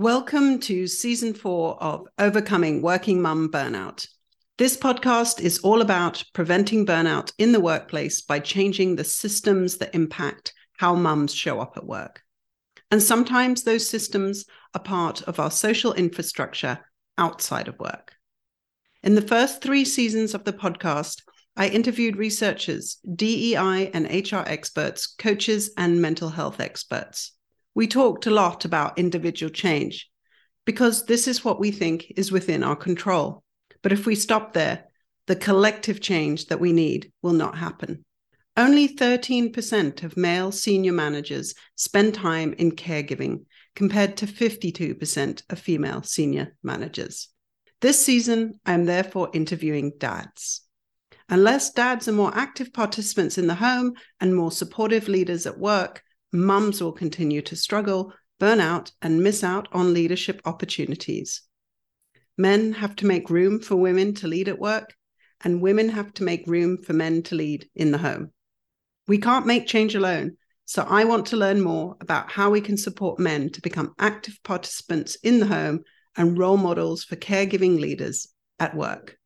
Welcome to season four of Overcoming Working Mum Burnout. This podcast is all about preventing burnout in the workplace by changing the systems that impact how mums show up at work. And sometimes those systems are part of our social infrastructure outside of work. In the first three seasons of the podcast, I interviewed researchers, DEI and HR experts, coaches, and mental health experts. We talked a lot about individual change because this is what we think is within our control. But if we stop there, the collective change that we need will not happen. Only 13% of male senior managers spend time in caregiving, compared to 52% of female senior managers. This season, I am therefore interviewing dads. Unless dads are more active participants in the home and more supportive leaders at work, mums will continue to struggle, burn out, and miss out on leadership opportunities. Men have to make room for women to lead at work, and women have to make room for men to lead in the home. We can't make change alone, so I want to learn more about how we can support men to become active participants in the home and role models for caregiving leaders at work.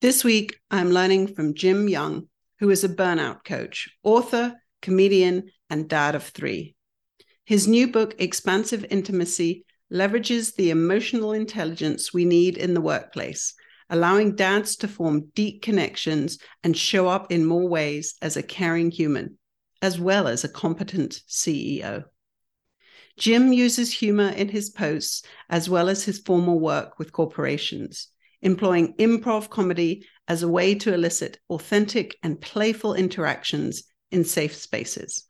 This week, I'm learning from Jim Young, who is a burnout coach, author, comedian, and dad of three. His new book, Expansive Intimacy, leverages the emotional intelligence we need in the workplace, allowing dads to form deep connections and show up in more ways as a caring human, as well as a competent CEO. Jim uses humor in his posts as well as his formal work with corporations, employing improv comedy as a way to elicit authentic and playful interactions in safe spaces.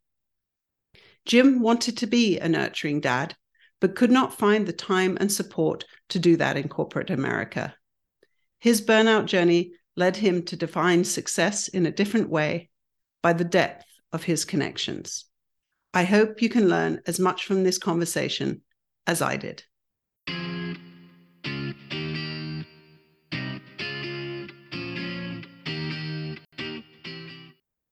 Jim wanted to be a nurturing dad, but could not find the time and support to do that in corporate America. His burnout journey led him to define success in a different way by the depth of his connections. I hope you can learn as much from this conversation as I did.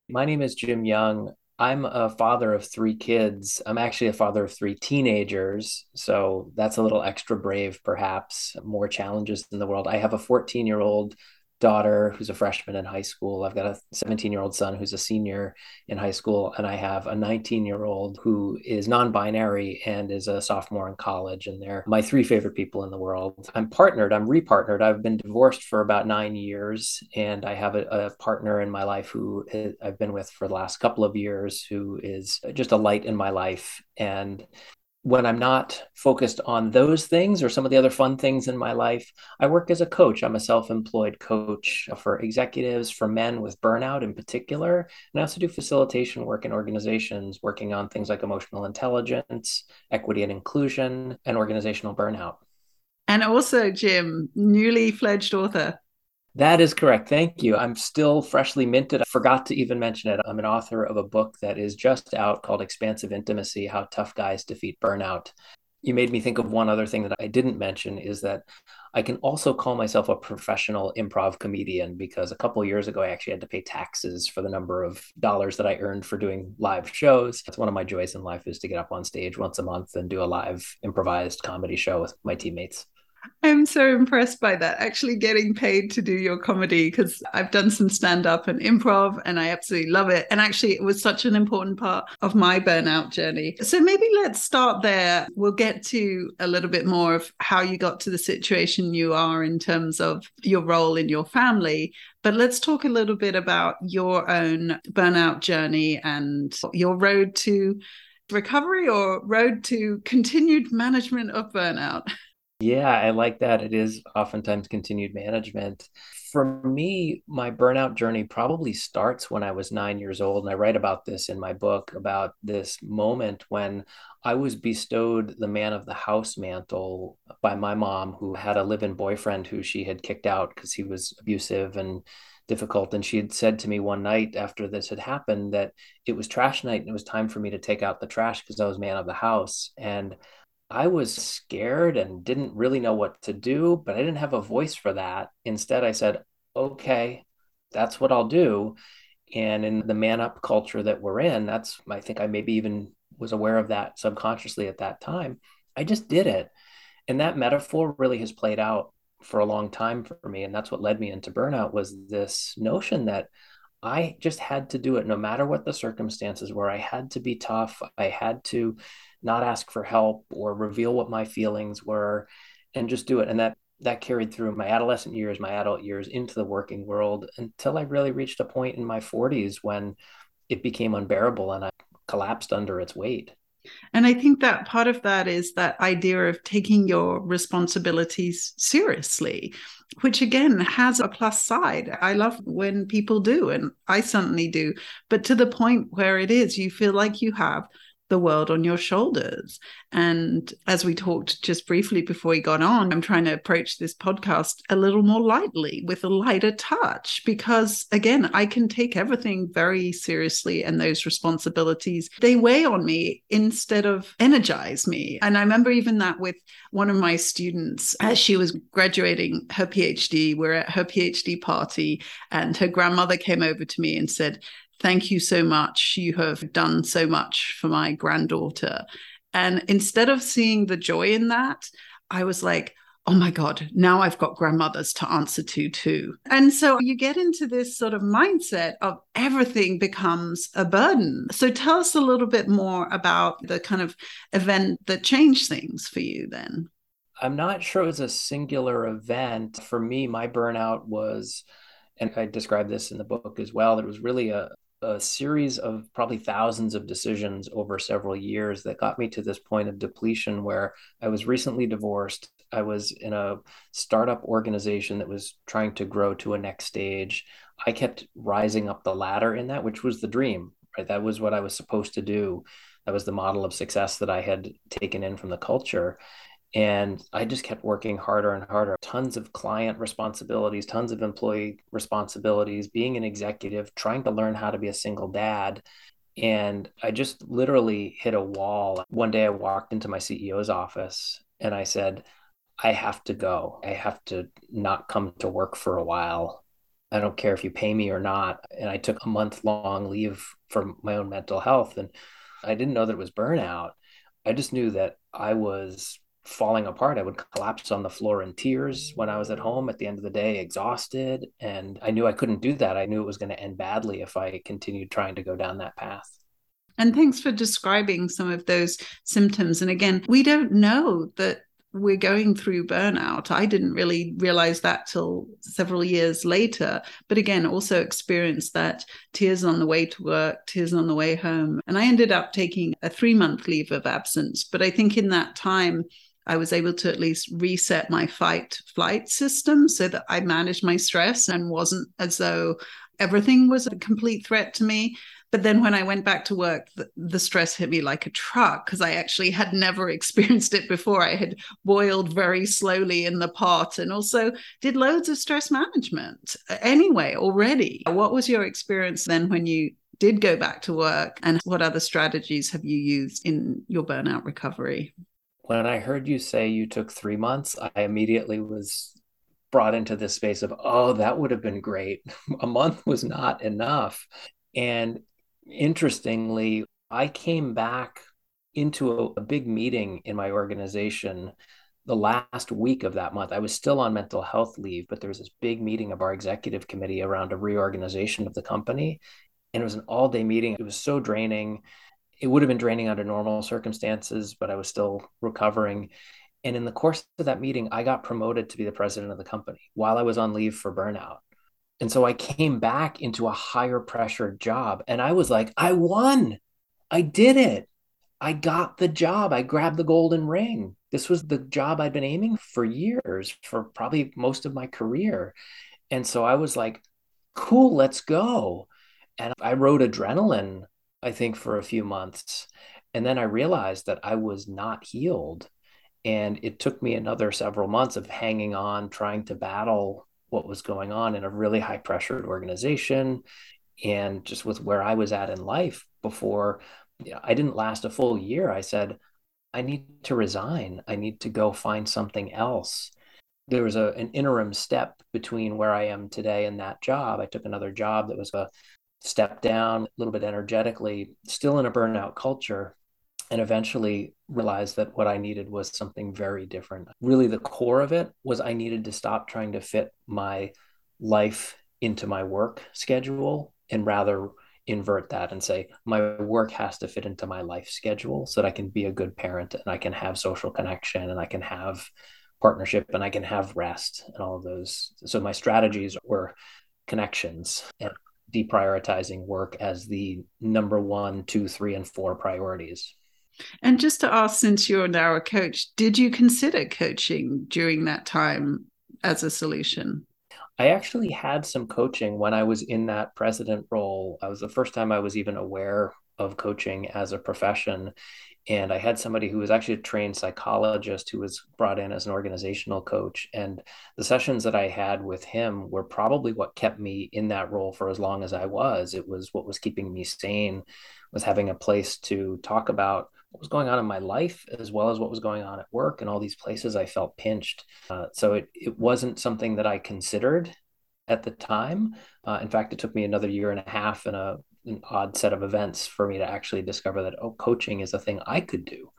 My name is Jim Young. I'm a father of three kids. I'm actually a father of three teenagers. So that's a little extra brave, perhaps, more challenges in the world. I have a 14 year old daughter who's a freshman in high school. I've got a 17 year old son who's a senior in high school. And I have a 19 year old who is non binary and is a sophomore in college. And they're my three favorite people in the world. I'm partnered, I'm repartnered. I've been divorced for about nine years. And I have a, a partner in my life who uh, I've been with for the last couple of years who is just a light in my life. And when I'm not focused on those things or some of the other fun things in my life, I work as a coach. I'm a self employed coach for executives, for men with burnout in particular. And I also do facilitation work in organizations, working on things like emotional intelligence, equity and inclusion, and organizational burnout. And also, Jim, newly fledged author. That is correct. Thank you. I'm still freshly minted. I forgot to even mention it. I'm an author of a book that is just out called Expansive Intimacy How Tough Guys Defeat Burnout. You made me think of one other thing that I didn't mention is that I can also call myself a professional improv comedian because a couple years ago I actually had to pay taxes for the number of dollars that I earned for doing live shows. That's one of my joys in life is to get up on stage once a month and do a live improvised comedy show with my teammates. I'm so impressed by that. Actually, getting paid to do your comedy because I've done some stand up and improv and I absolutely love it. And actually, it was such an important part of my burnout journey. So maybe let's start there. We'll get to a little bit more of how you got to the situation you are in terms of your role in your family. But let's talk a little bit about your own burnout journey and your road to recovery or road to continued management of burnout. Yeah, I like that. It is oftentimes continued management. For me, my burnout journey probably starts when I was nine years old. And I write about this in my book about this moment when I was bestowed the man of the house mantle by my mom, who had a live in boyfriend who she had kicked out because he was abusive and difficult. And she had said to me one night after this had happened that it was trash night and it was time for me to take out the trash because I was man of the house. And I was scared and didn't really know what to do, but I didn't have a voice for that. Instead, I said, okay, that's what I'll do. And in the man up culture that we're in, that's, I think I maybe even was aware of that subconsciously at that time. I just did it. And that metaphor really has played out for a long time for me. And that's what led me into burnout was this notion that I just had to do it no matter what the circumstances were. I had to be tough. I had to not ask for help or reveal what my feelings were and just do it. And that that carried through my adolescent years, my adult years into the working world until I really reached a point in my 40s when it became unbearable and I collapsed under its weight. And I think that part of that is that idea of taking your responsibilities seriously, which again has a plus side. I love when people do, and I certainly do, but to the point where it is, you feel like you have the world on your shoulders. And as we talked just briefly before we got on, I'm trying to approach this podcast a little more lightly with a lighter touch because, again, I can take everything very seriously and those responsibilities, they weigh on me instead of energize me. And I remember even that with one of my students as she was graduating her PhD, we're at her PhD party, and her grandmother came over to me and said, Thank you so much. You have done so much for my granddaughter. And instead of seeing the joy in that, I was like, oh my God, now I've got grandmothers to answer to too. And so you get into this sort of mindset of everything becomes a burden. So tell us a little bit more about the kind of event that changed things for you then. I'm not sure it was a singular event. For me, my burnout was, and I describe this in the book as well, it was really a, a series of probably thousands of decisions over several years that got me to this point of depletion where I was recently divorced. I was in a startup organization that was trying to grow to a next stage. I kept rising up the ladder in that, which was the dream, right? That was what I was supposed to do. That was the model of success that I had taken in from the culture. And I just kept working harder and harder. Tons of client responsibilities, tons of employee responsibilities, being an executive, trying to learn how to be a single dad. And I just literally hit a wall. One day I walked into my CEO's office and I said, I have to go. I have to not come to work for a while. I don't care if you pay me or not. And I took a month long leave for my own mental health. And I didn't know that it was burnout. I just knew that I was falling apart. I would collapse on the floor in tears when I was at home at the end of the day, exhausted. And I knew I couldn't do that. I knew it was going to end badly if I continued trying to go down that path. And thanks for describing some of those symptoms. And again, we don't know that we're going through burnout. I didn't really realize that till several years later. But again, also experienced that tears on the way to work, tears on the way home. And I ended up taking a three month leave of absence. But I think in that time, I was able to at least reset my fight flight system so that I managed my stress and wasn't as though everything was a complete threat to me. But then when I went back to work, the, the stress hit me like a truck because I actually had never experienced it before. I had boiled very slowly in the pot and also did loads of stress management uh, anyway already. What was your experience then when you did go back to work and what other strategies have you used in your burnout recovery? When I heard you say you took three months, I immediately was brought into this space of, oh, that would have been great. a month was not enough. And interestingly, I came back into a, a, big meeting in my organization the last week of that month. I was still on mental health leave, but there was this big meeting of our executive committee around a reorganization of the company. And it was an all day meeting. It was so draining it would have been draining under normal circumstances, but I was still recovering. And in the course of that meeting, I got promoted to be the president of the company while I was on leave for burnout. And so I came back into a higher pressure job and I was like, I won. I did it. I got the job. I grabbed the golden ring. This was the job I'd been aiming for years, for probably most of my career. And so I was like, cool, let's go. And I rode adrenaline I think, for a few months. And then I realized that I was not healed. And it took me another several months of hanging on, trying to battle what was going on in a really high pressured organization and just with where I was at in life before you know, I didn't last a full year. I said, I need to resign. I need to go find something else. There was a, an interim step between where I am today and that job. I took another job that was a step down a little bit energetically, still in a burnout culture. and eventually realized that what I needed was something very different. Really, the core of it was I needed to stop trying to fit my life into my work schedule and rather invert that and say my work has to fit into my life schedule so that I can be a good parent and I can have social connection and I can have partnership and I can have rest and all of those. So my strategies were connections and deprioritizing work as the number one, two, three, and four priorities. And just to ask, since you're now a coach, did you consider coaching during that time as a solution? I actually had some coaching when I was in that president role. I was the first time I was even aware of coaching as a profession. And I had somebody who was actually a trained psychologist who was brought in as an organizational coach. And the sessions that I had with him were probably what kept me in that role for as long as I was. It was what was keeping me sane, was having a place to talk about what was going on in my life as well as what was going on at work and all these places I felt pinched. Uh, so it, it wasn't something that I considered at the time. Uh, in fact, it took me another year and a half and a, an odd set of events for me to actually discover that, oh, coaching is a thing I could do.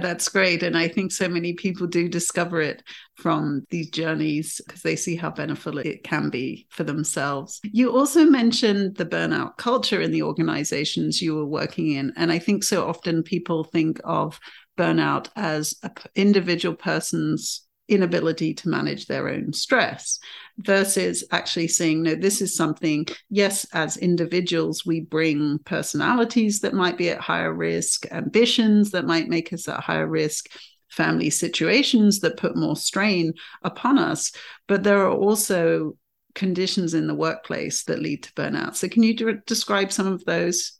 That's great. And I think so many people do discover it from these journeys because they see how beneficial it can be for themselves. You also mentioned the burnout culture in the organizations you were working in. And I think so often people think of burnout as an individual person's inability to manage their own stress versus actually seeing no this is something yes as individuals we bring personalities that might be at higher risk ambitions that might make us at higher risk family situations that put more strain upon us. But there are also conditions in the workplace that lead to burnout. So can you de- describe some of those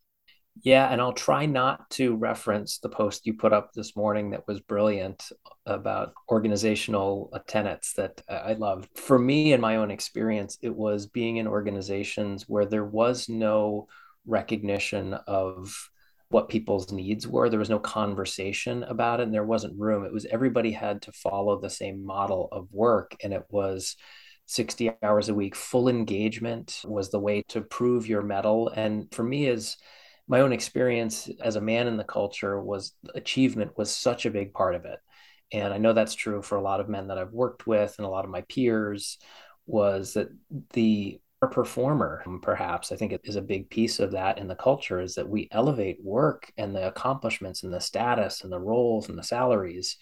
yeah, and I'll try not to reference the post you put up this morning that was brilliant about organizational tenets that I loved. For me, in my own experience, it was being in organizations where there was no recognition of what people's needs were. There was no conversation about it, and there wasn't room. It was everybody had to follow the same model of work, and it was 60 hours a week. Full engagement was the way to prove your mettle. And for me, as my own experience as a man in the culture was achievement was such a big part of it. And i know that's true for a lot of men that i've worked with and a lot of my peers was that the performer perhaps i think it is a big piece of that in the culture is that we elevate work and the accomplishments and the status and the roles and the salaries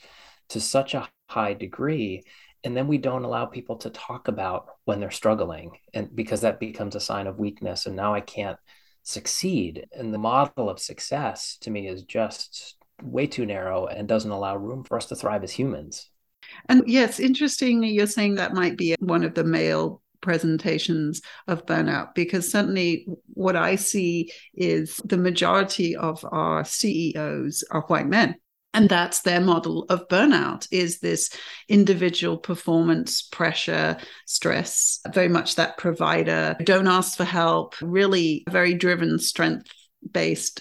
to such a high degree. And then we don't allow people to talk about when they're struggling and because that becomes a sign of weakness and now i can't succeed. And the model of success to me is just way too narrow and doesn't allow room for us to thrive as humans. And yes, interestingly, you're saying that might be one of the male presentations of burnout because certainly what I see is the majority of our CEOs are white men and that's their model of burnout is this individual performance pressure stress very much that provider don't ask for help really very driven strength based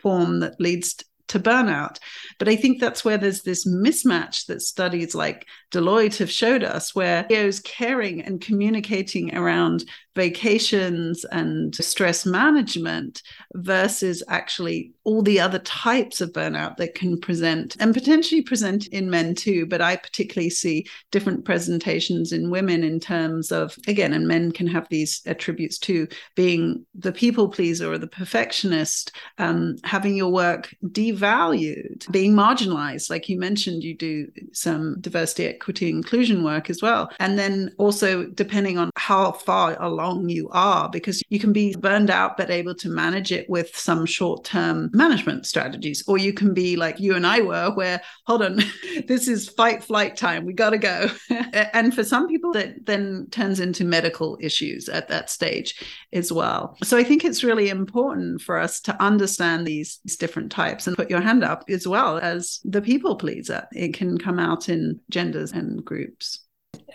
form that leads to burnout. But I think that's where there's this mismatch that studies like Deloitte have showed us, where CEOs caring and communicating around vacations and stress management versus actually all the other types of burnout that can present and potentially present in men too. But I particularly see different presentations in women in terms of, again, and men can have these attributes too, being the people pleaser or the perfectionist, um, having your work devalued, being marginalized. Like you mentioned, you do some diversity, equity, inclusion work as well. And then also, depending on how far along you are because you can be burned out but able to manage it with some short-term management strategies. Or you can be like you and I were where hold on this is fight flight time. We got to go. And for some people that then turns into medical issues at that stage as well. So I think it's really important for us to understand these, these different types and put your hand up as well as the people pleaser. It can come out in genders and groups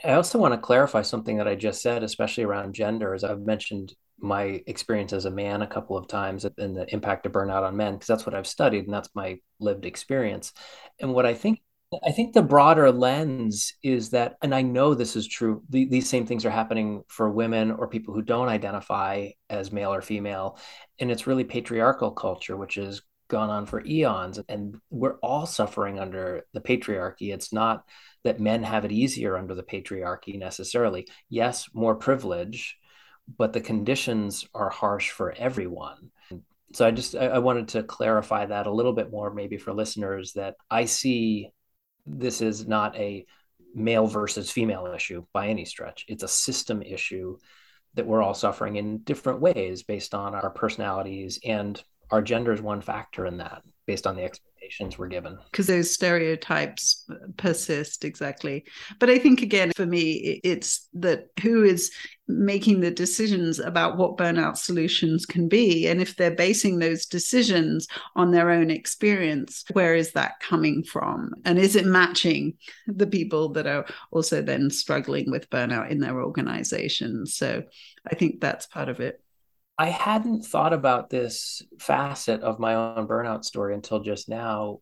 I also want to clarify something that I just said, especially around gender, as I've mentioned my experience as a man a couple of times and the impact of burnout on men, because that's what I've studied and that's my lived experience. And what I think I think the broader lens is that, and I know this is true, the, these same things are happening for women or people who don't identify as male or female. And it's really patriarchal culture, which has gone on for eons and we're all suffering under the patriarchy it's not that men have it easier under the patriarchy necessarily. Yes more privilege but the conditions are harsh for everyone. So i just i wanted to clarify that a little bit more maybe for listeners that i see this is not a male versus female issue by any stretch. It's a system issue that we're all suffering in different ways based on our personalities and our gender is one factor in that based on the expectations we're given. Because those stereotypes persist exactly. But i think again for me it's that who is making the decisions about what burnout solutions can be and if they're basing those decisions on their own experience where is that coming from? And is it matching the people that are also then struggling with burnout in their organizations so i think that's part of it I hadn't thought about this facet of my own burnout story until just now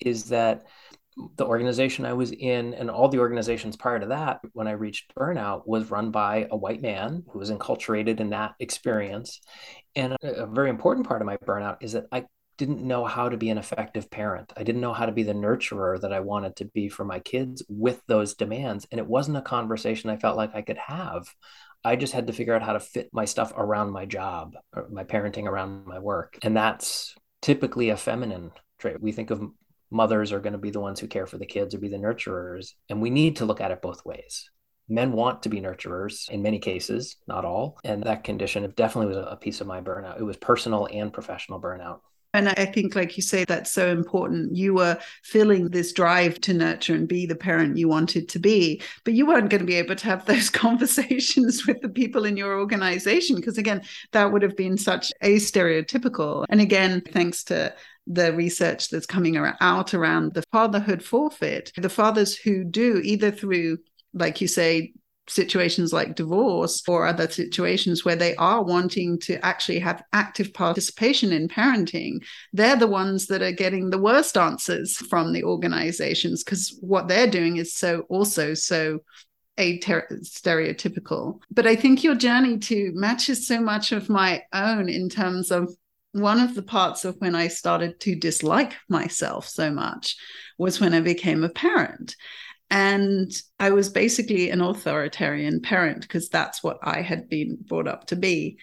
is that the organization I was in and all the organizations prior to that, when I reached burnout, was run by a white man who was enculturated in that experience. And a, very important part of my burnout is that I didn't know how to be an effective parent. I didn't know how to be the nurturer that I wanted to be for my kids with those demands. And it wasn't a conversation I felt like I could have. I just had to figure out how to fit my stuff around my job, my parenting around my work. And that's typically a feminine trait. We think of mothers are going to be the ones who care for the kids or be the nurturers. And we need to look at it both ways. Men want to be nurturers in many cases, not all. And that condition definitely was a piece of my burnout. It was personal and professional burnout. And I think, like you say, that's so important. You were feeling this drive to nurture and be the parent you wanted to be, but you weren't going to be able to have those conversations with the people in your organization because, again, that would have been such a stereotypical. And again, thanks to the research that's coming out around the fatherhood forfeit, the fathers who do either through like you say, situations like divorce or other situations where they are wanting to actually have active participation in parenting, they're the ones that are getting the worst answers from the organizations because what they're doing is so also so a ter- stereotypical. But I think your journey to matches so much of my own in terms of one of the parts of when I started to dislike myself so much was when I became a parent. And I was basically an authoritarian parent because that's what I had been brought up to be.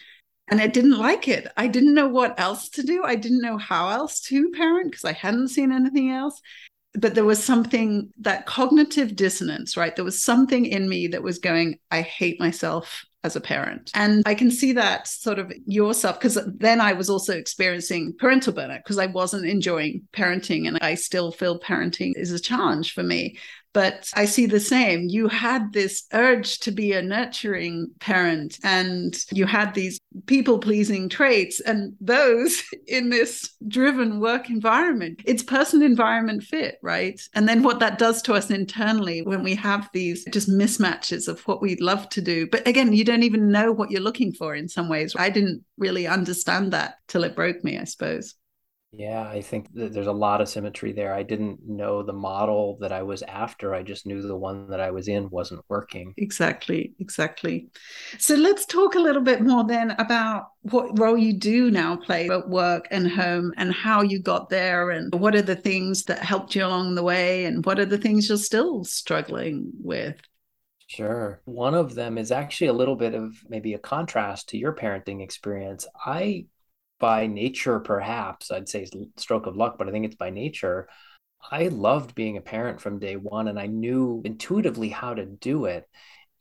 And I didn't like it. I didn't know what else to do. I didn't know how else to parent because I hadn't seen anything else. But there was something that cognitive dissonance, right? There was something in me that was going, I hate myself as a parent. And I can see that sort of yourself, because then I was also experiencing parental burnout because I wasn't enjoying parenting. And I still feel parenting is a challenge for me. But I see the same. You had this urge to be a nurturing parent, and you had these people pleasing traits, and those in this driven work environment. It's person environment fit, right? And then what that does to us internally when we have these just mismatches of what we'd love to do. But again, you don't even know what you're looking for in some ways. I didn't really understand that till it broke me, I suppose. Yeah, I think there's a lot of symmetry there. I didn't know the model that I was after. I just knew the one that I was in wasn't working. Exactly, exactly. So let's talk a little bit more then about what role you do now play at work and home and how you got there and what are the things that helped you along the way and what are the things you're still struggling with. Sure. One of them is actually a little bit of maybe a contrast to your parenting experience. I by nature, perhaps I'd say stroke of luck, but I think it's by nature. I loved being a parent from day one, and I knew intuitively how to do it.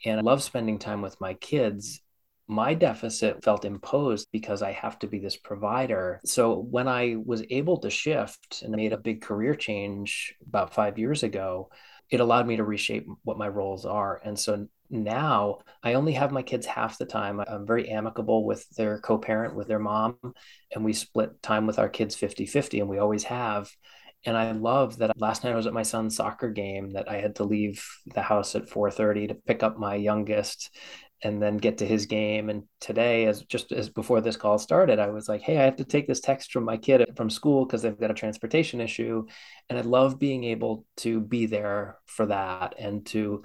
And I love spending time with my kids. My deficit felt imposed because I have to be this provider. So when I was able to shift and made a big career change about five years ago, it allowed me to reshape what my roles are. And so now I only have my kids half the time. I'm very amicable with their co parent, with their mom, and we split time with our kids 50 50, and we always have. And I love that last night I was at my son's soccer game that I had to leave the house at 4:30 to pick up my youngest and then get to his game. And today, as just as before this call started, I was like, hey, I have to take this text from my kid from school because they've got a transportation issue. And I love being able to be there for that and to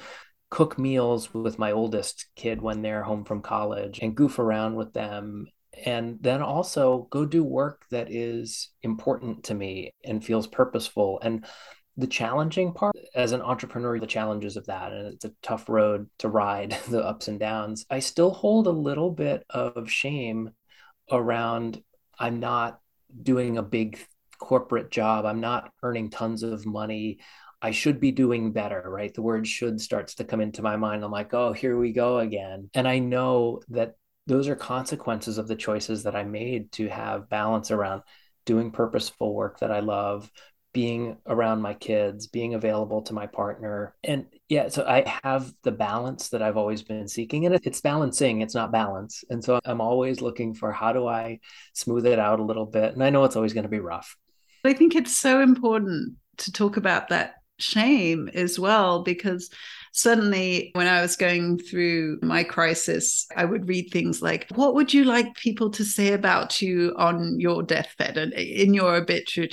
cook meals with my oldest kid when they're home from college and goof around with them. And then also go do work that is important to me and feels purposeful. And the challenging part as an entrepreneur the challenges of that and it's a tough road to ride the ups and downs. I still hold a little bit of shame around i'm not doing a big corporate job. I'm not earning tons of money I should be doing better, right? The word should starts to come into my mind. I'm like, oh, here we go again. And I know that those are consequences of the choices that I made to have balance around doing purposeful work that I love, being around my kids, being available to my partner. And yeah, so I have the balance that I've always been seeking. And it's balancing, it's not balance. And so I'm always looking for how do I smooth it out a little bit. And I know it's always going to be rough. I think it's so important to talk about that shame as well because suddenly when I was going through my crisis, I would read things like, What would you like people to say about you on your deathbed and in your obituary?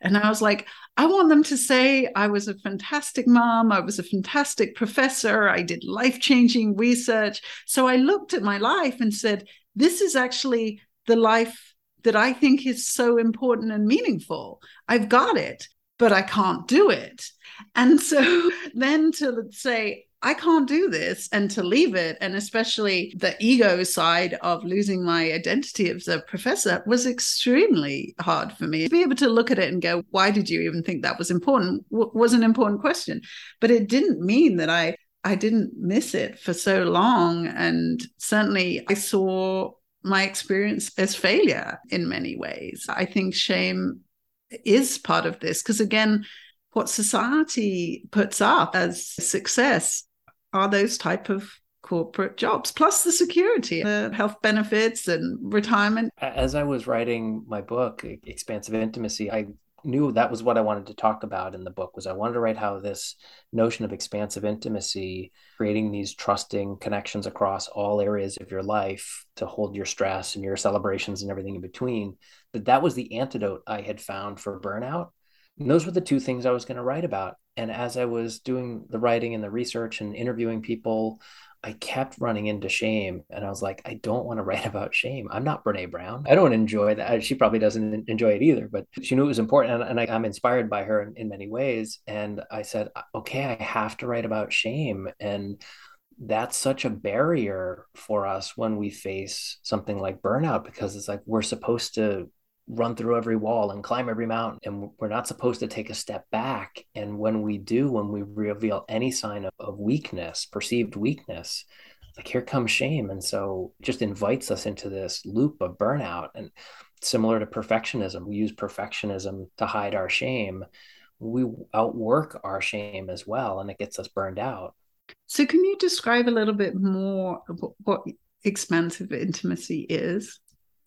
And I was like, I want them to say I was a fantastic mom, I was a fantastic professor, I did life changing research. So I looked at my life and said, This is actually the life that I think is so important and meaningful. I've got it, but I can't do it. And so then to say, I can't do this and to leave it, and especially the ego side of losing my identity as a professor was extremely hard for me. To be able to look at it and go, why did you even think that was important? Was an important question. But it didn't mean that I I didn't miss it for so long. And certainly I saw my experience as failure in many ways. I think shame is part of this because again what society puts up as success are those type of corporate jobs plus the security the health benefits and retirement. As i was writing my book expansive intimacy i knew that was what i wanted to talk about in the book was i wanted to write how this notion of expansive intimacy creating these trusting connections across all areas of your life to hold your stress and your celebrations and everything in between that that was the antidote i had found for burnout and those were the two things I was going to write about. And as I was doing the writing and the research and interviewing people, I kept running into shame. And I was like, I don't want to write about shame. I'm not Brene Brown. I don't enjoy that. She probably doesn't enjoy it either, but she knew it was important. And, I, am inspired by her in, in many ways. And I said, okay, I have to write about shame. And that's such a barrier for us when we face something like burnout because it's like we're supposed to run through every wall and climb every mountain. And we're not supposed to take a step back. And when we do, when we reveal any sign of, of weakness, perceived weakness, like here comes shame. And so just invites us into this loop of burnout. And similar to perfectionism, we use perfectionism to hide our shame. We outwork our shame as well, and it gets us burned out. So, can you describe a little bit more what expansive intimacy is?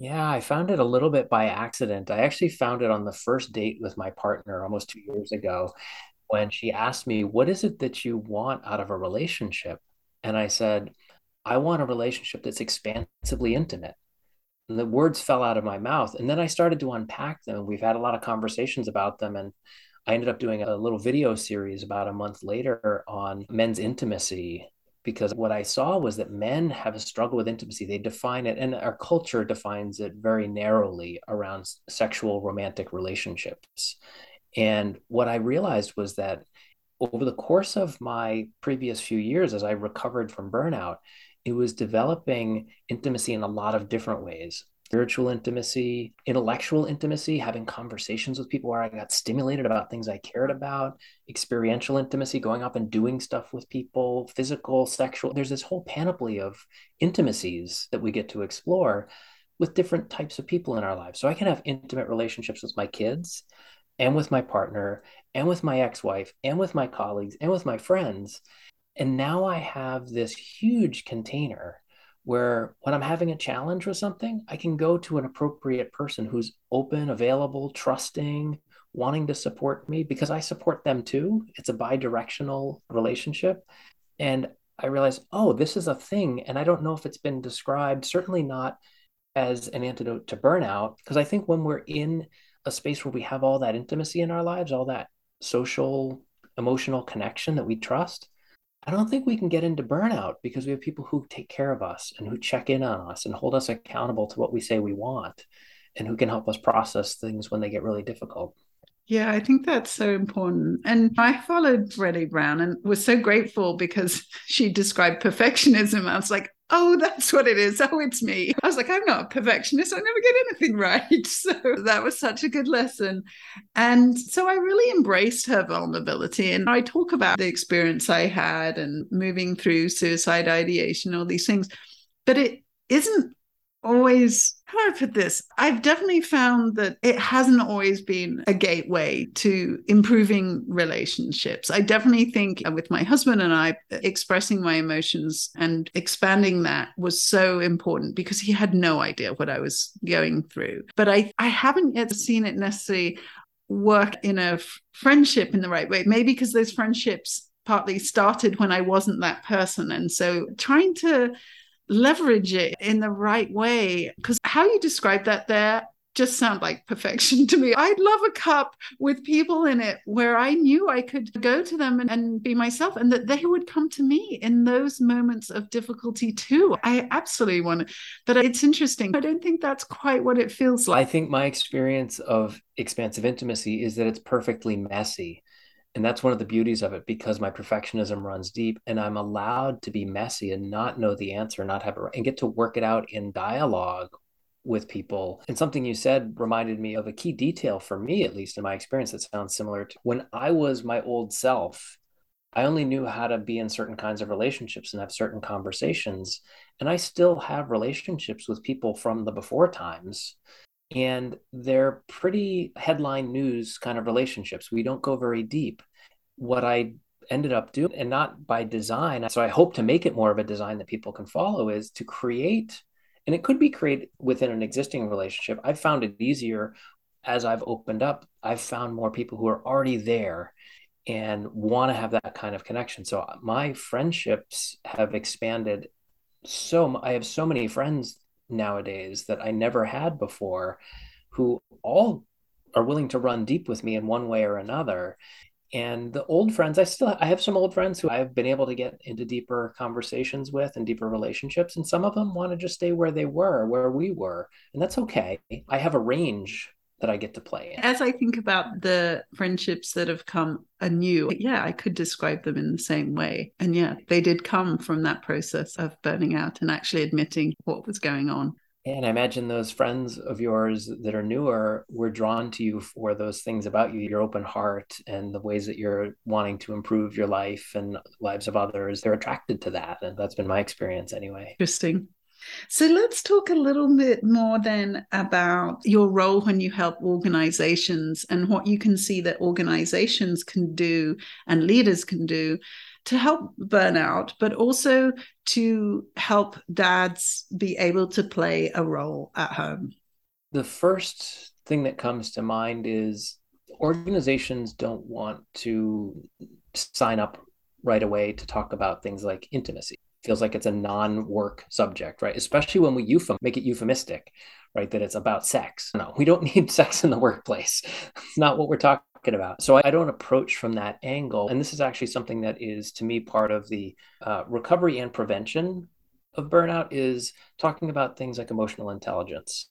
Yeah, I found it a little bit by accident. I actually found it on the first date with my partner almost two years ago when she asked me, What is it that you want out of a relationship? And I said, I want a relationship that's expansively intimate. And the words fell out of my mouth. And then I started to unpack them. We've had a lot of conversations about them. And I ended up doing a little video series about a month later on men's intimacy because what I saw was that men have a struggle with intimacy. They define it, and our culture defines it very narrowly around sexual romantic relationships. And what I realized was that over the course of my previous few years, as I recovered from burnout, it was developing intimacy in a lot of different ways spiritual intimacy, intellectual intimacy, having conversations with people where I got stimulated about things I cared about, experiential intimacy, going up and doing stuff with people, physical, sexual. There's this whole panoply of intimacies that we get to explore with different types of people in our lives. So I can have intimate relationships with my kids and with my partner and with my ex wife and with my colleagues and with my friends. And now I have this huge container where when I'm having a challenge with something, I can go to an appropriate person who's open, available, trusting, wanting to support me because I support them too. It's a bi directional relationship. And I realize, oh, this is a thing. And I don't know if it's been described, certainly not as an antidote to burnout. Because I think when we're in a space where we have all that intimacy in our lives, all that social, emotional connection that we trust, I don't think we can get into burnout because we have people who take care of us and who check in on us and hold us accountable to what we say we want and who can help us process things when they get really difficult. Yeah, I think that's so important. And I followed Brene Brown and was so grateful because she described perfectionism. I was like, oh, that's what it is. Oh, it's me. I was like, I'm not a perfectionist. I never get anything right. So that was such a good lesson. And so I really embraced her vulnerability. And I talk about the experience I had and moving through suicide ideation, all these things. But it isn't always how do I put this? I've definitely found that it hasn't always been a gateway to improving relationships. I definitely think uh, with my husband and I, uh, expressing my emotions and expanding that was so important because he had no idea what I was going through. But I, I haven't yet seen it necessarily work in a f- friendship in the right way. Maybe because those friendships partly started when I wasn't that person. And so trying to leverage it in the right way. Because how you describe that there just sound like perfection to me. I'd love a cup with people in it where I knew I could go to them and, and, be myself and that they would come to me in those moments of difficulty too. I absolutely want to, but it's interesting. I don't think that's quite what it feels like. I think my experience of expansive intimacy is that it's perfectly messy and that's one of the beauties of it because my perfectionism runs deep and i'm allowed to be messy and not know the answer not have it and get to work it out in dialogue with people. And something you said reminded me of a key detail for me at least in my experience that sounds similar to when i was my old self i only knew how to be in certain kinds of relationships and have certain conversations and i still have relationships with people from the before times and they're pretty headline news kind of relationships. We don't go very deep. What I ended up doing, and not by design, so I hope to make it more of a design that people can follow, is to create, and it could be created within an existing relationship. I've found it easier as I've opened up. I've found more people who are already there and want to have that kind of connection. So uh, my friendships have expanded so I have so many friends nowadays that I never had before who all are willing to run deep with me in one way or another. And the old friends i still i have some old friends who i've been able to get into deeper conversations with and deeper relationships and some of them want to just stay where they were where we were and that's okay. I have a range that I get to play in. As I think about the friendships that have come anew, yeah, I could describe them in the same way. And yeah, they did come from that process of burning out and actually admitting what was going on. And I imagine those friends of yours that are newer were drawn to you for those things about you, your open heart and the ways that you're wanting to improve your life and lives of others. They're attracted to that. And that's been my experience anyway. Interesting. So let's talk a little bit more then about your role when you help organizations and what you can see that organizations can do and leaders can do to help burnout, but also to help dads be able to play a role at home. The first thing that comes to mind is organizations don't want to sign up right away to talk about things like intimacy feels like it's a non-work subject, right? Especially when we euphem make it euphemistic, right? That it's about sex. No, we don't need sex in the workplace. It's not what we're talking about. So I don't approach from that angle. And this is actually something that is, to me, part of the uh, recovery and prevention of burnout is talking about things like emotional intelligence,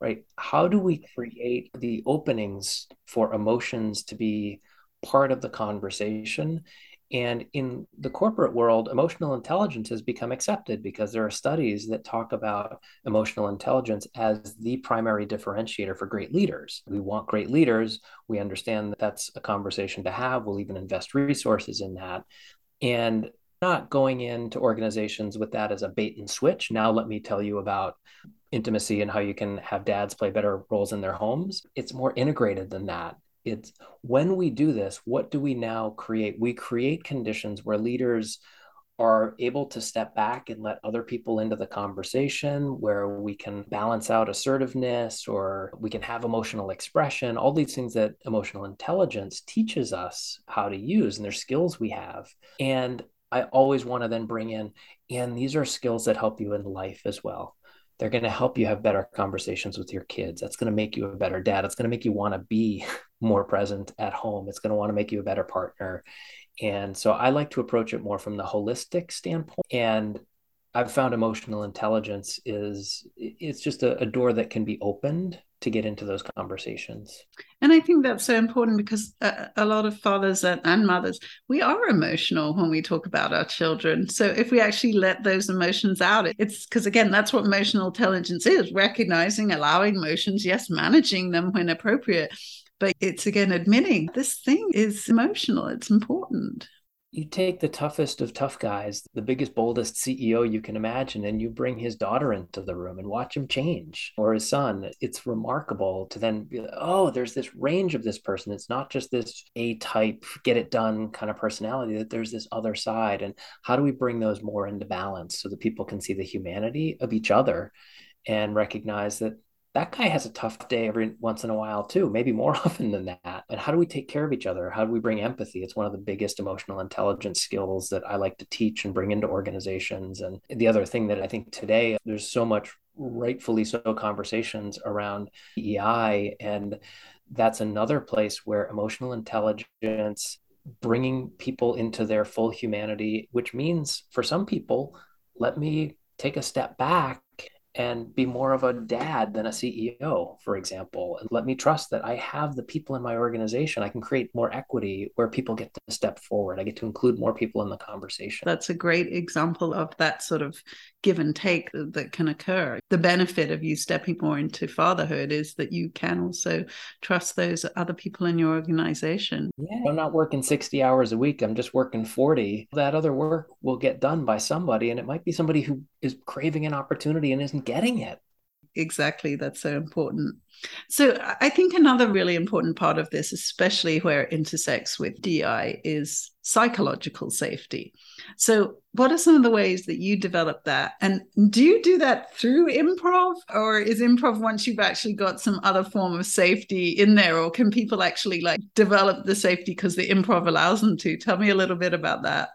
right? How do we create the openings for emotions to be part of the conversation and in the corporate world, emotional intelligence has become accepted because there are studies that talk about emotional intelligence as the primary differentiator for great leaders. We want great leaders. We understand that that's a conversation to have. We'll even invest resources in that. And not going into organizations with that as a bait and switch. Now, let me tell you about intimacy and how you can have dads play better roles in their homes. It's more integrated than that it's when we do this what do we now create? We create conditions where leaders are able to step back and let other people into the conversation where we can balance out assertiveness or we can have emotional expression. All these things that emotional intelligence teaches us how to use and there's skills we have. And i always want to then bring in and these are skills that help you in life as well they're going to help you have better conversations with your kids. That's going to make you a better dad. It's going to make you want to be more present at home. It's going to want to make you a better partner. And so I like to approach it more from the holistic standpoint. And I've found emotional intelligence is it's just a, a, door that can be opened to get into those conversations. And I think that's so important because a, a lot of fathers and, and mothers, we are emotional when we talk about our children. So if we actually let those emotions out, it's because again, that's what emotional intelligence is: recognizing, allowing emotions, yes, managing them when appropriate. But it's again admitting this thing is emotional. It's important you take the toughest of tough guys, the biggest, boldest CEO you can imagine, and you bring his daughter into the room and watch him change or his son. It's remarkable to then be like, oh, there's this range of this person. It's not just this A type, get it done kind of personality, that there's this other side. And how do we bring those more into balance so that people can see the humanity of each other and recognize that that guy has a tough day every once in a while too, maybe more often than that. And how do we take care of each other? How do we bring empathy? It's one of the biggest emotional intelligence skills that I like to teach and bring into organizations. And the other thing that I think today there's so much rightfully so conversations around EI and that's another place where emotional intelligence bringing people into their full humanity which means for some people let me take a step back and be more of a dad than a CEO, for example. And let me trust that I have the people in my organization. I can create more equity where people get to step forward. I get to include more people in the conversation. That's a great example of that sort of give and take that can occur. The benefit of you stepping more into fatherhood is that you can also trust those other people in your organization. Yeah, I'm not working 60 hours a week, I'm just working 40. That other work will get done by somebody, and it might be somebody who is craving an opportunity and isn't getting it. Exactly. That's so important. So i think another really important part of this especially where it intersects with DEI is psychological safety. So what are some of the ways that you develop that? And do you do that through improv or is improv once you've actually got some other form of safety in there or can people actually like develop the safety because the improv allows them to? Tell me a little bit about that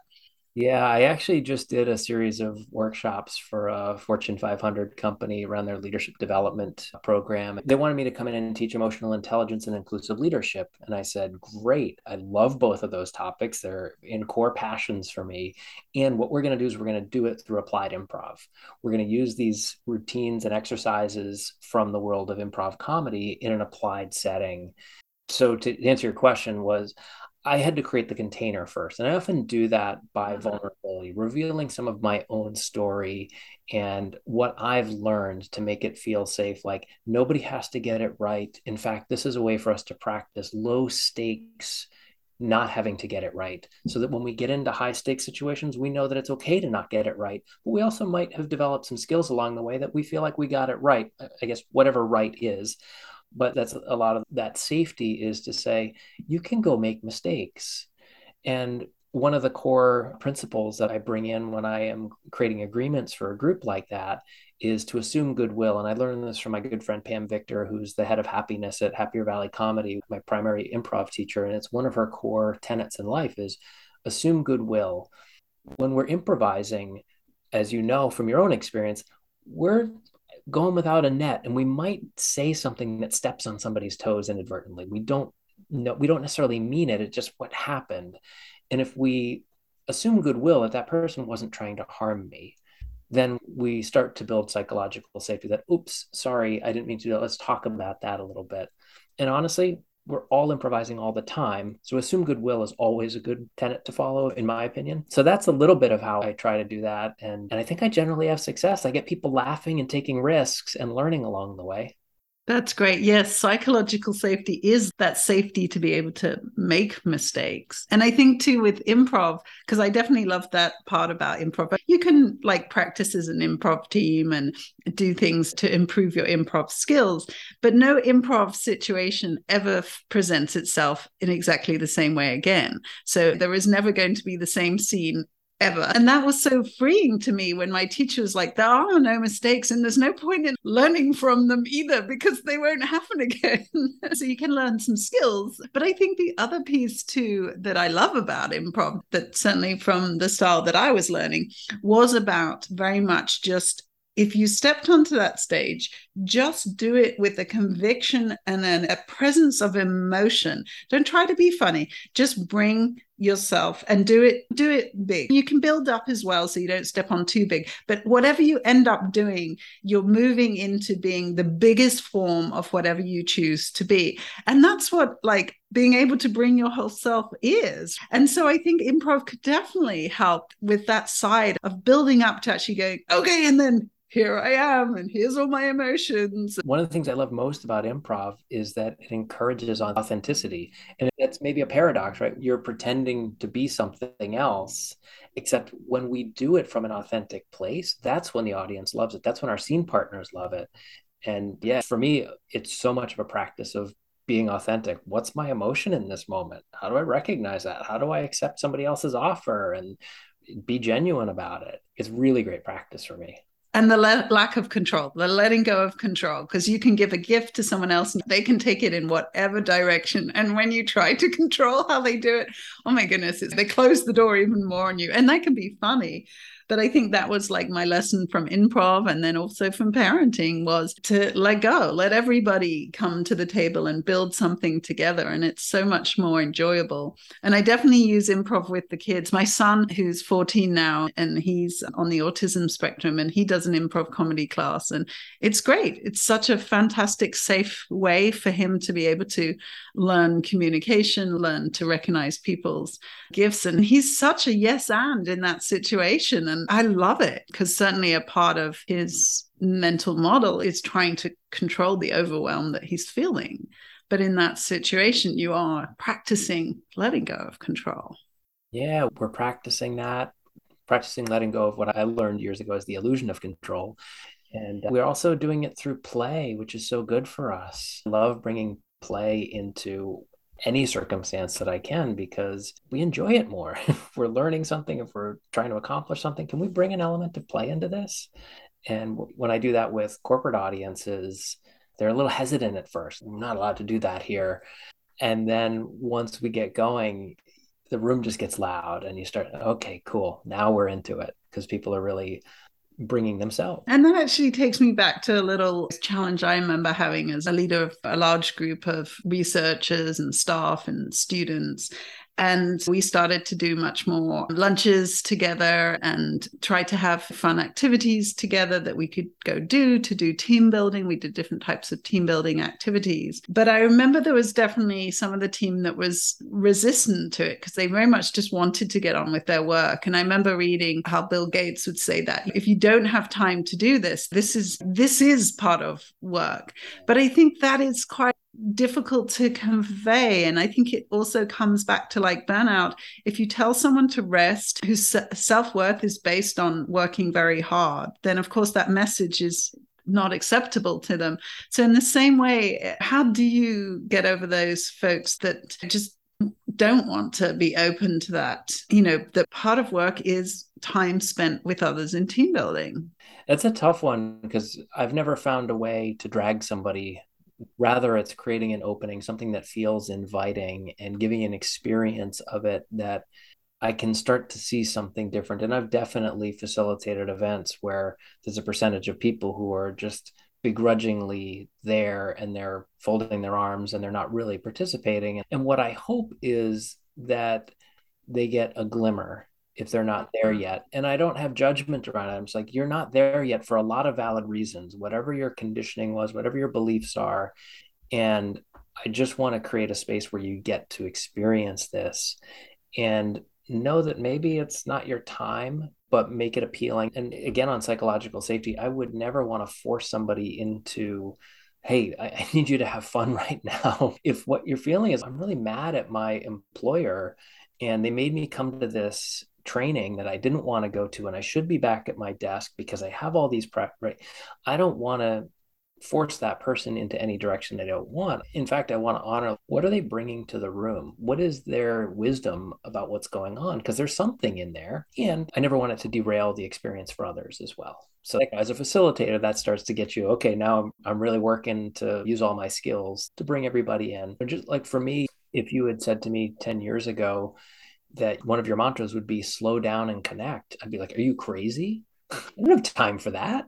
yeah, I actually just did a series of workshops for a Fortune 500 company around their leadership development program. They wanted me to come in and teach emotional intelligence and inclusive leadership. And I said, Great. I love both of those topics. They're in core passions for me. And what we're going to do is we're going to do it through applied improv. We're going to use these routines and exercises from the world of improv comedy in an applied setting. So, to answer your question, was I had to create the container first. And I often do that by mm-hmm. vulnerability, revealing some of my own story and what I've learned to make it feel safe. Like nobody has to get it right. In fact, this is a way for us to practice low stakes, not having to get it right. So that when we get into high stakes situations, we know that it's okay to not get it right. But we also might have developed some skills along the way that we feel like we got it right. I guess whatever right is but that's a lot of that safety is to say you can go make mistakes and one of the core principles that I bring in when I am creating agreements for a group like that is to assume goodwill. And I learned this from my good friend Pam Victor, who's the head of happiness at Happier Valley Comedy, my primary improv teacher. And it's one of her core tenets in life is assume goodwill. When we're improvising, as you know from your own experience, we're going without a net and we might say something that steps on somebody's toes inadvertently. We don't know we don't necessarily mean it it's just what happened. And if we assume goodwill that that person wasn't trying to harm me then we start to build psychological safety that oops sorry i didn't mean to do that. Let's talk about that a little bit. And honestly we're all improvising all the time. So assume goodwill is always a good tenet to follow, in my opinion. So that's a little bit of how I try to do that. And, and I think I generally have success. I get people laughing and taking risks and learning along the way. That's great. Yes, psychological safety is that safety to be able to make mistakes. And I think too with improv, because I definitely love that part about improv. You can like practice as an improv team and do things to improve your improv skills, but no improv situation ever presents itself in exactly the same way again. So there is never going to be the same scene ever. And that was so freeing to me when my teacher was like, there are no mistakes and there's no point in learning from them either because they won't happen again. so you can learn some skills. But I think the other piece too that I love about improv, that certainly from the style that I was learning, was about very much just if you stepped onto that stage, just do it with a conviction and then a presence of emotion. Don't try to be funny. Just bring yourself and do it do it big you can build up as well so you don't step on too big but whatever you end up doing you're moving into being the biggest form of whatever you choose to be and that's what like being able to bring your whole self is and so i think improv could definitely help with that side of building up to actually going okay and then here I am, and here's all my emotions. One of the things I love most about improv is that it encourages authenticity. And that's maybe a paradox, right? You're pretending to be something else, except when we do it from an authentic place, that's when the audience loves it. That's when our scene partners love it. And yeah, for me, it's so much of a practice of being authentic. What's my emotion in this moment? How do I recognize that? How do I accept somebody else's offer and be genuine about it? It's really great practice for me and the le- lack of control, the letting go of control, because you can give a gift to someone else and they can take it in whatever direction. And when you try to control how they do it, oh my goodness, they close the door even more on you. And that can be funny but i think that was like my lesson from improv and then also from parenting was to let go let everybody come to the table and build something together and it's so much more enjoyable. And i definitely use improv with the kids. My son who's 14 now and he's on the autism spectrum and he does an improv comedy class and it's great. It's such a fantastic safe way for him to be able to learn communication learn to recognize people's gifts and he's such a yes and in that situation and I love it because certainly a part of his mental model is trying to control the overwhelm that he's feeling. But in that situation, you are practicing letting go of control. Yeah, we're practicing that, practicing letting go of what I learned years ago as the illusion of control. And we're also doing it through play, which is so good for us. I love bringing play into any circumstance that I can because we enjoy it more. if we're learning something, if we're trying to accomplish something, can we bring an element of play into this? And when I do that with corporate audiences, they're a little hesitant at first. I'm not allowed to do that here. And then once we get going, the room just gets loud and you start, okay, cool. Now we're into it because people are really bringing themselves. And that actually takes me back to a little challenge I remember having as a leader of a large group of researchers and staff and students. And we started to do much more lunches together and try to have fun activities together that we could go do to do team building. We did different types of team building activities. But I remember there was definitely some of the team that was resistant to it because they very much just wanted to get on with their work. And I remember reading how Bill Gates would say that if you don't have time to do this, this is this is part of work. But I think that is quite difficult to convey. And i think it also comes back to like burnout. If you tell someone to rest whose self-worth is based on working very hard then of course that message is not acceptable to them. So in the same way how do you get over those folks that just don't want to be open to that? You know that part of work is time spent with others in team building. It's a tough one because i've never found a way to drag somebody rather it's creating an opening something that feels inviting and giving an experience of it that i can start to see something different. And i've definitely facilitated events where there's a percentage of people who are just begrudgingly there and they're folding their arms and they're not really participating. And what i hope is that they get a glimmer if they're not there mm-hmm. yet. And I don't have judgment around it. I'm just like, you're not there yet for a lot of valid reasons, whatever your conditioning was, whatever your beliefs are. And I just want to create a space where you get to experience this and know that maybe it's not your time, but make it appealing. And again, on psychological safety, I would never want to force somebody into hey, I, I, need you to have fun right now. if what you're feeling is, I'm really mad at my employer and they made me come to this training that I didn't want to go to and I should be back at my desk because I have all these prep right? I don't want to force that person into any direction they don't want. In fact I want to honor what are they bringing to the room? What is their wisdom about what's going on? Because there's something in there and I never want it to derail the experience for others as well. So as a facilitator that starts to get you okay now I'm, I'm really working to use all my skills to bring everybody in. Or just like for me if you had said to me 10 years ago that one of your mantras would be slow down and connect, I'd be like, are you crazy? I don't have time for that.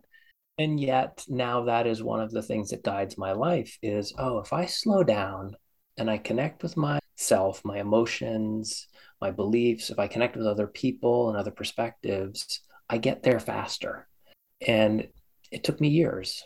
And yet now that is one of the things that guides my life is, oh, if I slow down and I connect with myself, my emotions, my beliefs, if I connect with other people and other perspectives, I get there faster. And it took me years.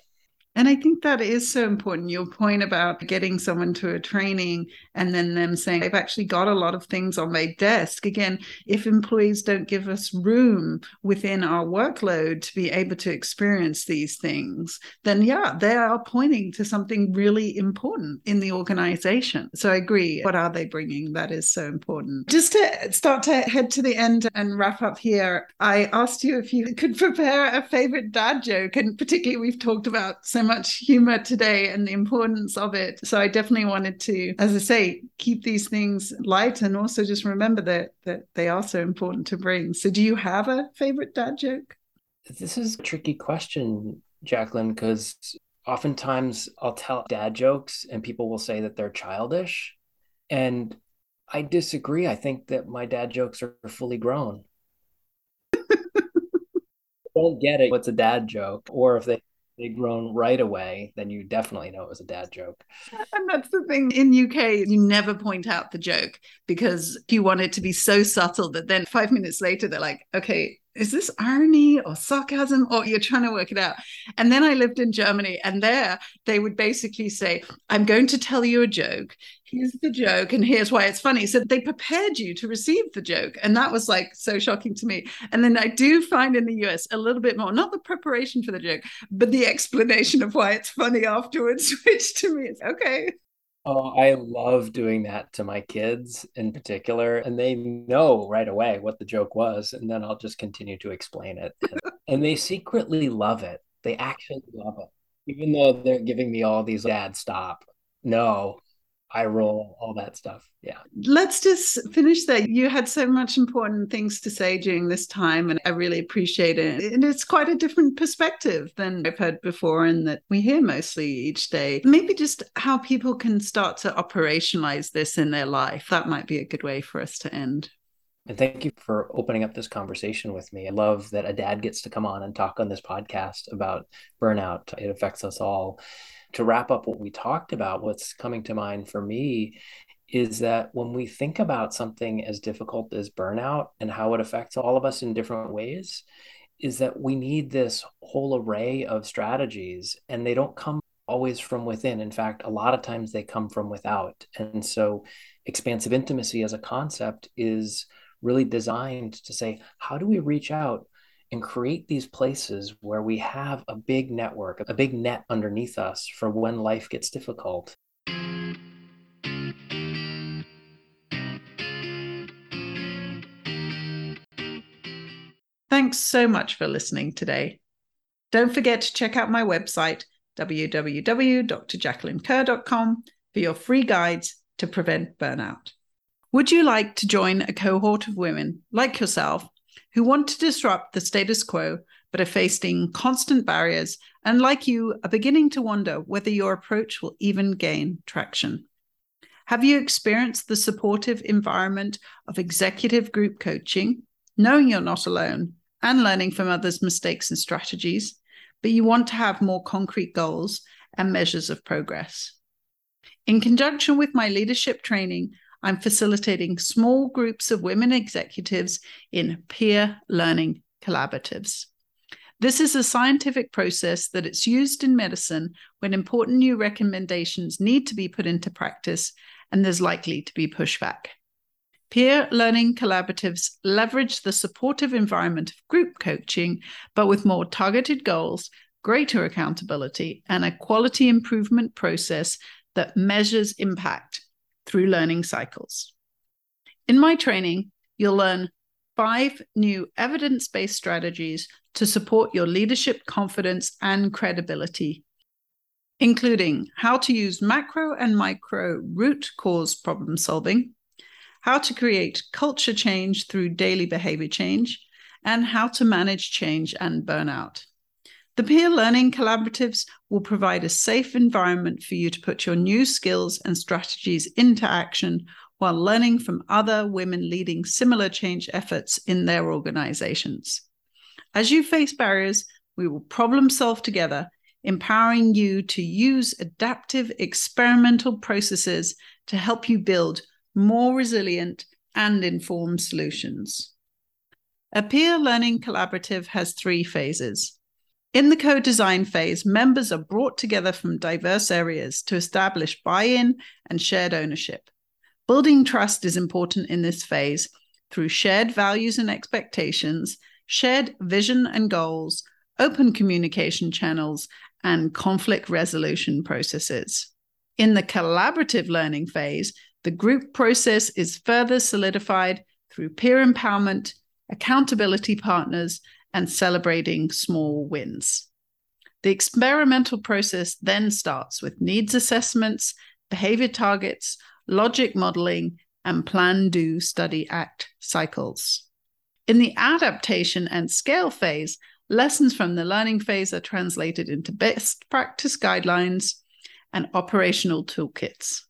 And I think that is so important. Your point about getting someone to a training and then them saying, I've actually got a lot of things on my desk. Again, if employees don't give us room within our workload to be able to experience these things, then yeah, they are pointing to something really important in the organization. So I agree. What are they bringing? That is so important. Just to start to head to the end and wrap up here, I asked you if you could prepare a favorite dad joke. And particularly, we've talked about so much humor today and the importance of it. So I definitely wanted to, as I say, keep these things light and also just remember that that they are so important to bring. So do you have a favorite dad joke? This is a tricky question, Jacqueline, because oftentimes I'll tell dad jokes and people will say that they're childish. And I disagree. I think that my dad jokes are fully grown. don't get it what's a dad joke or if they they grown right away, then you definitely know it was a dad joke. And that's the thing in UK, you never point out the joke because you want it to be so subtle that then five minutes later they're like, okay, is this irony or sarcasm? Or you're trying to work it out. And then i lived in germany and there they would basically say i'm going to tell you a joke here's the joke and here's why it's funny so they prepared you to receive the joke and that was like so shocking to me and then i do find in the us a little bit more not the preparation for the joke but the explanation of why it's funny afterwards which to me is okay Oh, I love doing that to my kids in particular. And they know right away what the joke was. And then I'll just continue to explain it. And, they secretly love it. They actually love it. Even though they're giving me all these dad stop. No, eye roll, all that stuff. Yeah. Let's just finish there. You had so much important things to say during this time, and I really appreciate it. And it's quite a different perspective than I've heard before, and that we hear mostly each day. Maybe just how people can start to operationalize this in their life. That might be a good way for us to end. And thank you for opening up this conversation with me. I love that a dad gets to come on and talk on this podcast about burnout. It affects us all to wrap up what we talked about, what's coming to mind for me is that when we think about something as difficult as burnout and how it affects all of us in different ways, is that we need this whole array of strategies and they don't come always from within. In fact, a lot of times they come from without. And so, expansive intimacy as a concept is really designed to say, how do we reach out and create these places where we have a big network, a big net underneath us for when life gets difficult. Thanks so much for listening today. Don't forget to check out my website, www.drjacquelinekerr.com, for your free guides to prevent burnout. Would you like to join a cohort of women like yourself who want to disrupt the status quo but are facing constant barriers and, like you, are beginning to wonder whether your approach will even gain traction. Have you experienced the supportive environment of executive group coaching, knowing you're not alone, and learning from others' mistakes and strategies, but you want to have more concrete goals and measures of progress? In conjunction with my leadership training, I'm facilitating small groups of women executives in peer learning collaboratives. This is a scientific process that it's used in medicine when important new recommendations need to be put into practice and there's likely to be pushback. Peer learning collaboratives leverage the supportive environment of group coaching, but with more targeted goals, greater accountability, and a quality improvement process that measures impact through learning cycles. In my training, you'll learn five new evidence based strategies to support your leadership confidence and credibility, including how to use macro and micro root cause problem solving, how to create culture change through daily behavior change, and how to manage change and burnout. The peer learning collaboratives will provide a safe environment for you to put your new skills and strategies into action while learning from other women leading similar change efforts in their organizations. As you face barriers, we will problem solve together, empowering you to use adaptive experimental processes to help you build more resilient, and informed solutions. A peer learning collaborative has three phases. In the co design phase, members are brought together from diverse areas to establish buy in and shared ownership. Building trust is important in this phase through shared values and expectations, shared vision and goals, open communication channels, and conflict resolution processes. In the collaborative learning phase, the group process is further solidified through peer empowerment, accountability partners, and celebrating small wins. The experimental process then starts with needs assessments, behavior targets, logic modeling, and plan, do, study, act cycles. In the adaptation and scale phase, lessons from the learning phase are translated into best practice guidelines and operational toolkits.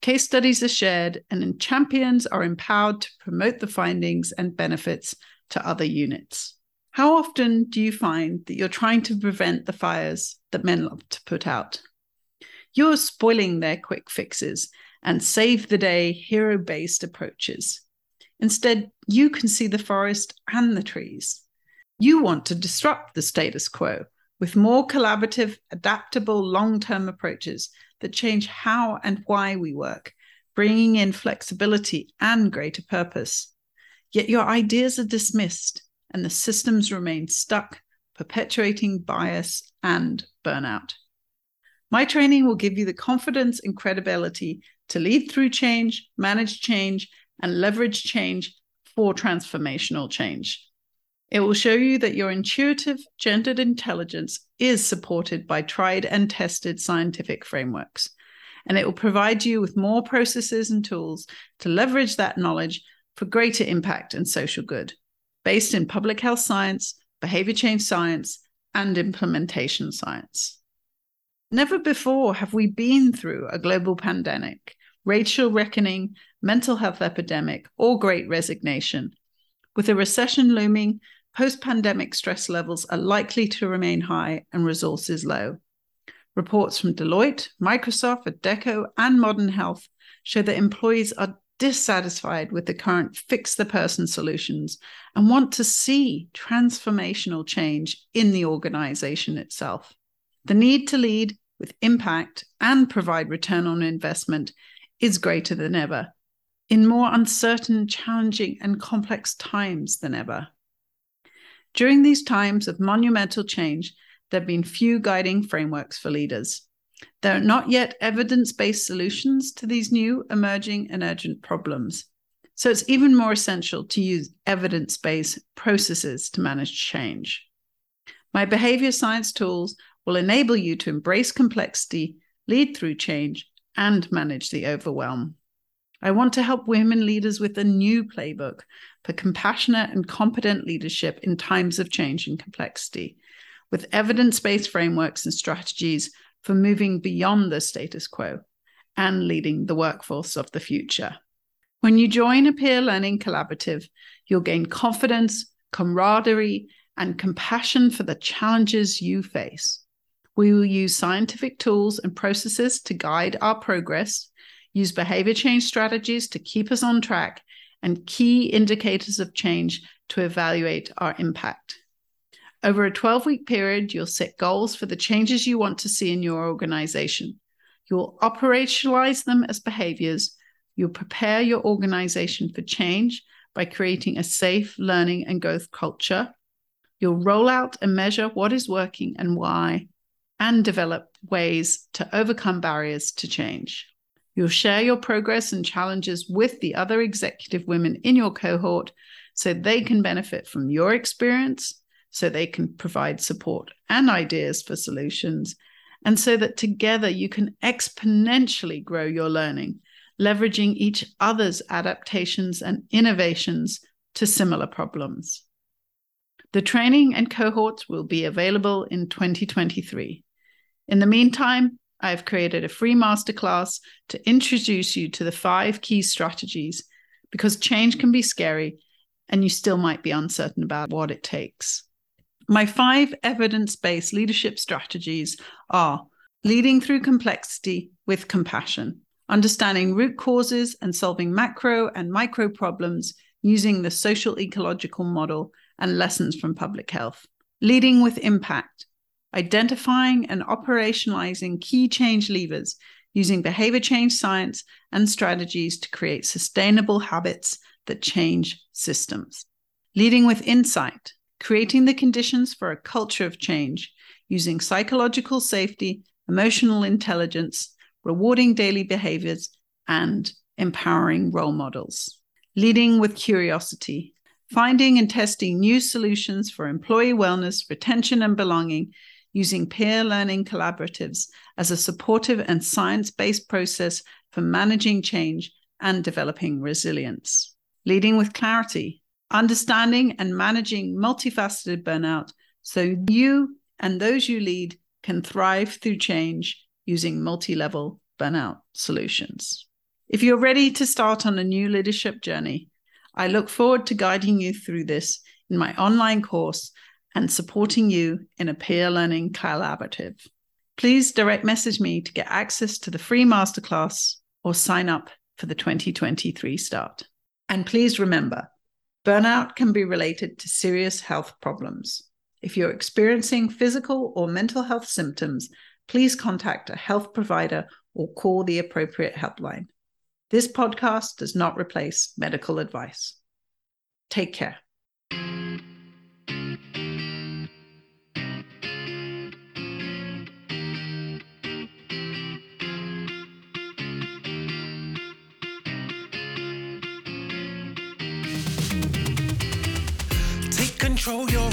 Case studies are shared, and champions are empowered to promote the findings and benefits to other units. How often do you find that you're trying to prevent the fires that men love to put out? You're spoiling their quick fixes and save the day hero based approaches. Instead, you can see the forest and the trees. You want to disrupt the status quo with more collaborative, adaptable, long term approaches that change how and why we work, bringing in flexibility and greater purpose. Yet your ideas are dismissed and the systems remain stuck, perpetuating bias and burnout. My training will give you the confidence and credibility to lead through change, manage change, and leverage change for transformational change. It will show you that your intuitive gendered intelligence is supported by tried and tested scientific frameworks. And it will provide you with more processes and tools to leverage that knowledge for greater impact and social good based in public health science, behavior change science, and implementation science. Never before have we been through a global pandemic, racial reckoning, mental health epidemic, or great resignation. With a recession looming, post pandemic stress levels are likely to remain high and resources low. Reports from Deloitte, Microsoft, Adecco, and Modern Health show that employees are dissatisfied with the current fix the person solutions and want to see transformational change in the organization itself. The need to lead with impact and provide return on investment is greater than ever, in more uncertain, challenging, and complex times than ever. During these times of monumental change, there have been few guiding frameworks for leaders. There are not yet evidence based solutions to these new, emerging, and urgent problems. So it's even more essential to use evidence based processes to manage change. My behavior science tools will enable you to embrace complexity, lead through change, and manage the overwhelm. I want to help women leaders with a new playbook for compassionate and competent leadership in times of change and complexity, with evidence based frameworks and strategies for moving beyond the status quo and leading the workforce of the future. When you join a peer learning collaborative, you'll gain confidence, camaraderie, and compassion for the challenges you face. We will use scientific tools and processes to guide our progress, use behavior change strategies to keep us on track, and key indicators of change to evaluate our impact. Over a 12 week period, you'll set goals for the changes you want to see in your organization. You'll operationalize them as behaviors. You'll prepare your organization for change by creating a safe learning and growth culture. You'll roll out and measure what is working and why, and develop ways to overcome barriers to change. You'll share your progress and challenges with the other executive women in your cohort so they can benefit from your experience so they can provide support and ideas for solutions, and so that together you can exponentially grow your learning, leveraging each other's adaptations and innovations to similar problems. The training and cohorts will be available in 2023. In the meantime, I have created a free masterclass to introduce you to the five key strategies because change can be scary and you still might be uncertain about what it takes. My five evidence based leadership strategies are leading through complexity with compassion. understanding root causes and solving macro and micro problems using the social ecological model and lessons from public health, leading with impact, identifying and operationalizing key change levers using behavior change science and strategies to create sustainable habits that change systems, leading with insight, creating the conditions for a culture of change using psychological safety, emotional intelligence, rewarding daily behaviors, and empowering role models. Leading with curiosity, finding and testing new solutions for employee wellness, retention, and belonging using peer learning collaboratives as a supportive and science based process for managing change and developing resilience. Leading with clarity, understanding and managing multifaceted burnout so you and those you lead can thrive through change using multi level burnout solutions. If you're ready to start on a new leadership journey, I look forward to guiding you through this in my online course and supporting you in a peer learning collaborative. Please direct message me to get access to the free masterclass or sign up for the 2023 start. And please remember, burnout can be related to serious health problems. If you're experiencing physical or mental health symptoms, please contact a health provider or call the appropriate helpline. This podcast does not replace medical advice. Take care. Control, you're